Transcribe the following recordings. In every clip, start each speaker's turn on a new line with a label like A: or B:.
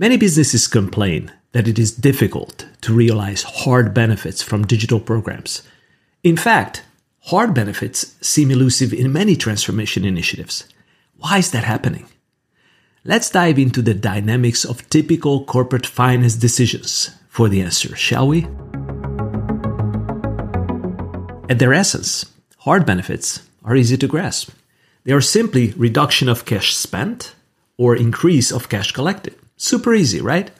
A: Many businesses complain that it is difficult to realize hard benefits from digital programs. In fact, hard benefits seem elusive in many transformation initiatives. Why is that happening? Let's dive into the dynamics of typical corporate finance decisions for the answer, shall we? At their essence, hard benefits are easy to grasp. They are simply reduction of cash spent or increase of cash collected. Super easy, right?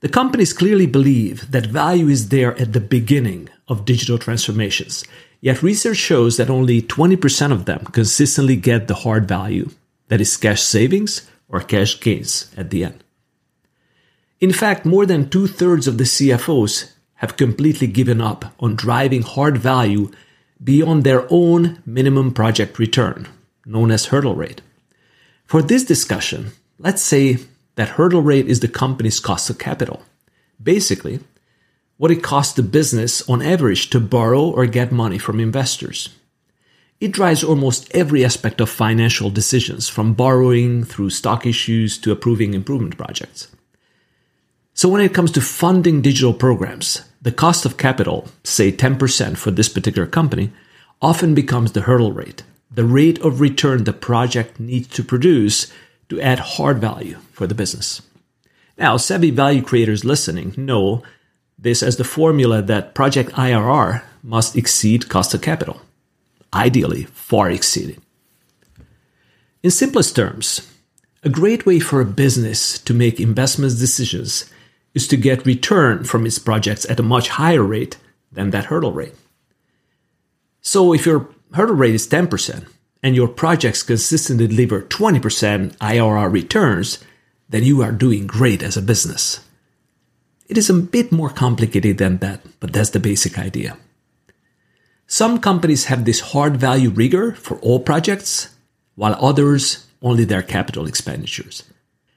A: The companies clearly believe that value is there at the beginning of digital transformations, yet research shows that only 20% of them consistently get the hard value, that is, cash savings or cash gains at the end. In fact, more than two thirds of the CFOs have completely given up on driving hard value beyond their own minimum project return, known as hurdle rate. For this discussion, let's say that hurdle rate is the company's cost of capital. Basically, what it costs the business on average to borrow or get money from investors. It drives almost every aspect of financial decisions, from borrowing through stock issues to approving improvement projects. So when it comes to funding digital programs, the cost of capital, say 10% for this particular company, often becomes the hurdle rate, the rate of return the project needs to produce to add hard value for the business. Now, savvy value creators listening know this as the formula that project IRR must exceed cost of capital, ideally, far exceed it. In simplest terms, a great way for a business to make investment decisions is to get return from its projects at a much higher rate than that hurdle rate. So if your hurdle rate is 10% and your projects consistently deliver 20% IRR returns, then you are doing great as a business. It is a bit more complicated than that, but that's the basic idea. Some companies have this hard value rigor for all projects, while others only their capital expenditures.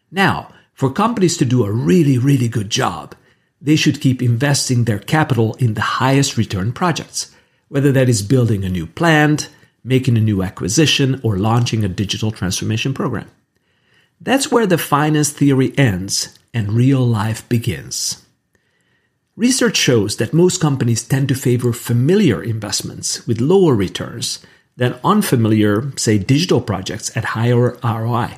A: Now, for companies to do a really, really good job, they should keep investing their capital in the highest return projects, whether that is building a new plant, making a new acquisition, or launching a digital transformation program. That's where the finance theory ends and real life begins. Research shows that most companies tend to favor familiar investments with lower returns than unfamiliar, say, digital projects at higher ROI.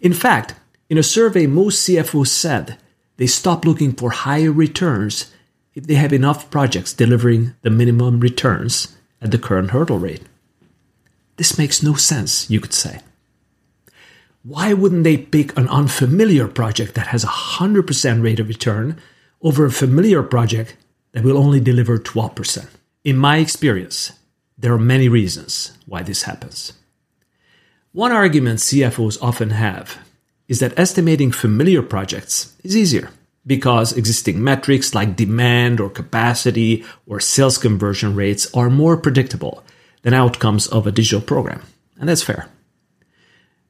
A: In fact, in a survey, most CFOs said they stop looking for higher returns if they have enough projects delivering the minimum returns at the current hurdle rate. This makes no sense, you could say. Why wouldn't they pick an unfamiliar project that has a 100% rate of return over a familiar project that will only deliver 12%? In my experience, there are many reasons why this happens. One argument CFOs often have is that estimating familiar projects is easier because existing metrics like demand or capacity or sales conversion rates are more predictable than outcomes of a digital program. And that's fair.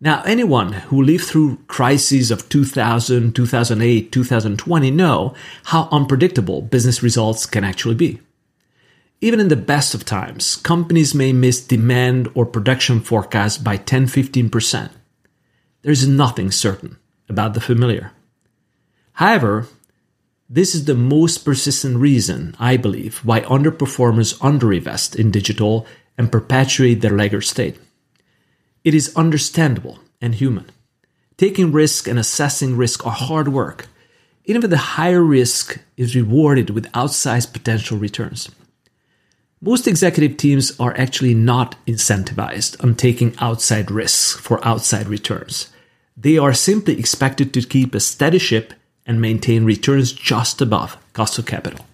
A: Now, anyone who lived through crises of 2000, 2008, 2020 know how unpredictable business results can actually be. Even in the best of times, companies may miss demand or production forecasts by 10 15%. There's nothing certain about the familiar. However, this is the most persistent reason, I believe, why underperformers underinvest in digital and perpetuate their laggard state. It is understandable and human. Taking risk and assessing risk are hard work, even if the higher risk is rewarded with outsized potential returns. Most executive teams are actually not incentivized on taking outside risks for outside returns. They are simply expected to keep a steady ship and maintain returns just above cost of capital.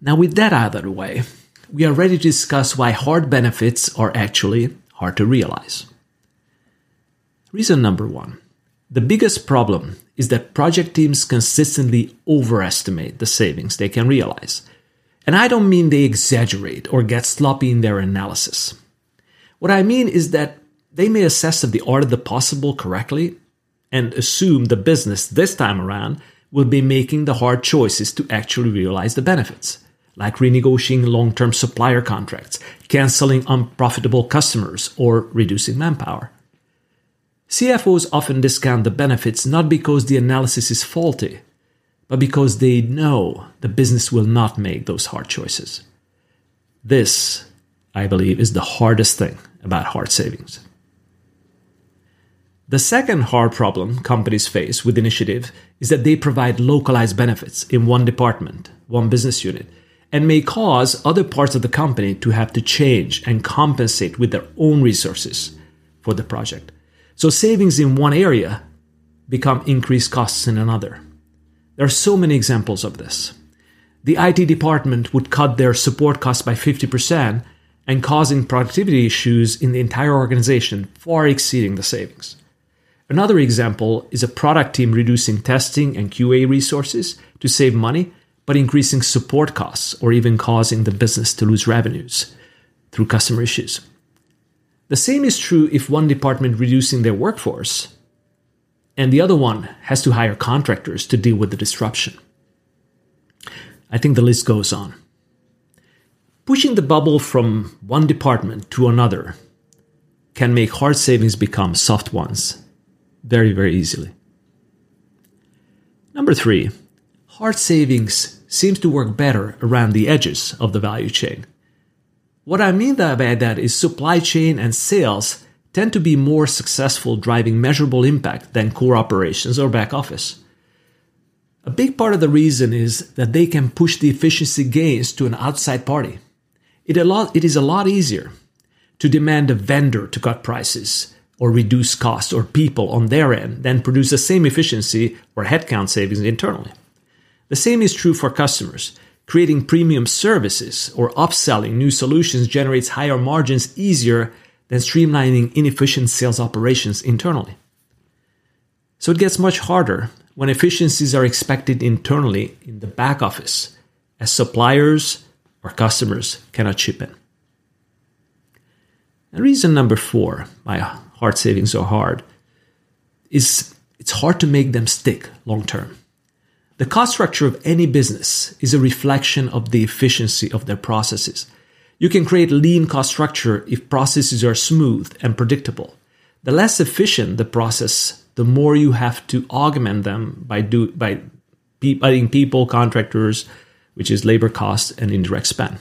A: Now, with that out of the way, we are ready to discuss why hard benefits are actually hard to realize. Reason number one the biggest problem is that project teams consistently overestimate the savings they can realize. And I don't mean they exaggerate or get sloppy in their analysis. What I mean is that they may assess the art of the possible correctly and assume the business this time around will be making the hard choices to actually realize the benefits, like renegotiating long term supplier contracts, canceling unprofitable customers, or reducing manpower. CFOs often discount the benefits not because the analysis is faulty, but because they know the business will not make those hard choices. This, I believe, is the hardest thing about hard savings. The second hard problem companies face with initiative is that they provide localized benefits in one department, one business unit, and may cause other parts of the company to have to change and compensate with their own resources for the project. So savings in one area become increased costs in another. There are so many examples of this. The IT department would cut their support costs by 50% and causing productivity issues in the entire organization far exceeding the savings. Another example is a product team reducing testing and QA resources to save money, but increasing support costs or even causing the business to lose revenues through customer issues. The same is true if one department reducing their workforce and the other one has to hire contractors to deal with the disruption. I think the list goes on. Pushing the bubble from one department to another can make hard savings become soft ones very, very easily. Number three, hard savings seems to work better around the edges of the value chain. What I mean by that is supply chain and sales tend to be more successful driving measurable impact than core operations or back office. A big part of the reason is that they can push the efficiency gains to an outside party. It, a lot, it is a lot easier to demand a vendor to cut prices or reduce costs or people on their end than produce the same efficiency or headcount savings internally. The same is true for customers. Creating premium services or upselling new solutions generates higher margins easier than streamlining inefficient sales operations internally. So it gets much harder when efficiencies are expected internally in the back office, as suppliers or customers cannot chip in. And reason number four why hard savings are hard is it's hard to make them stick long term. The cost structure of any business is a reflection of the efficiency of their processes. You can create a lean cost structure if processes are smooth and predictable. The less efficient the process, the more you have to augment them by do by adding people, contractors, which is labor costs and indirect spend.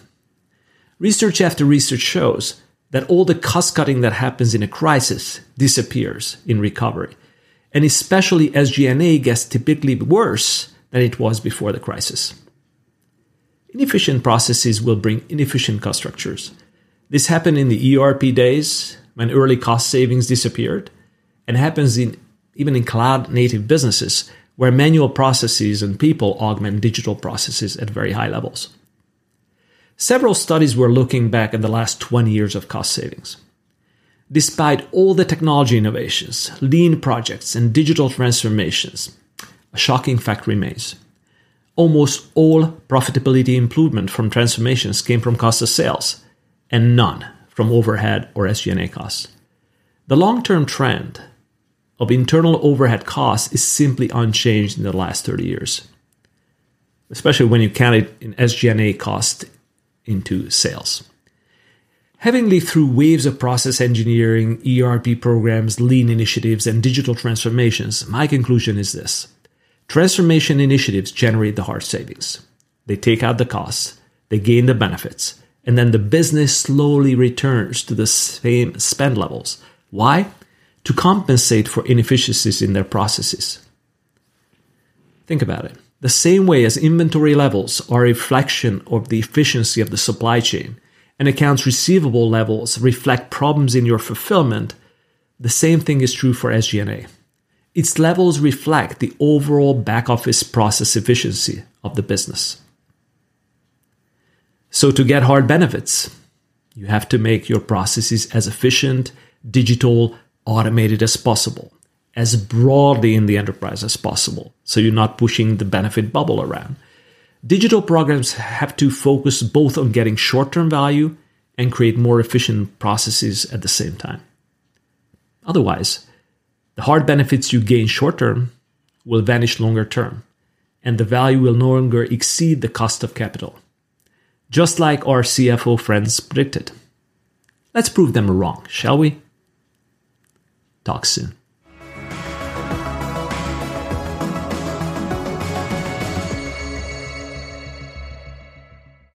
A: Research after research shows that all the cost cutting that happens in a crisis disappears in recovery. And especially SG&A gets typically worse than it was before the crisis. Inefficient processes will bring inefficient cost structures. This happened in the ERP days when early cost savings disappeared, and happens in even in cloud native businesses where manual processes and people augment digital processes at very high levels. Several studies were looking back at the last 20 years of cost savings. Despite all the technology innovations, lean projects, and digital transformations, a shocking fact remains almost all profitability improvement from transformations came from cost of sales and none from overhead or SG&A costs. The long-term trend of internal overhead costs is simply unchanged in the last 30 years, especially when you count it in SG&A cost into sales. Having lived through waves of process engineering, ERP programs, lean initiatives, and digital transformations, my conclusion is this. Transformation initiatives generate the hard savings. They take out the costs, they gain the benefits, and then the business slowly returns to the same spend levels. Why? To compensate for inefficiencies in their processes. Think about it. The same way as inventory levels are a reflection of the efficiency of the supply chain, and accounts receivable levels reflect problems in your fulfillment, the same thing is true for SG&A. Its levels reflect the overall back office process efficiency of the business. So, to get hard benefits, you have to make your processes as efficient, digital, automated as possible, as broadly in the enterprise as possible, so you're not pushing the benefit bubble around. Digital programs have to focus both on getting short term value and create more efficient processes at the same time. Otherwise, the hard benefits you gain short term will vanish longer term, and the value will no longer exceed the cost of capital. Just like our CFO friends predicted. Let's prove them wrong, shall we? Talk soon.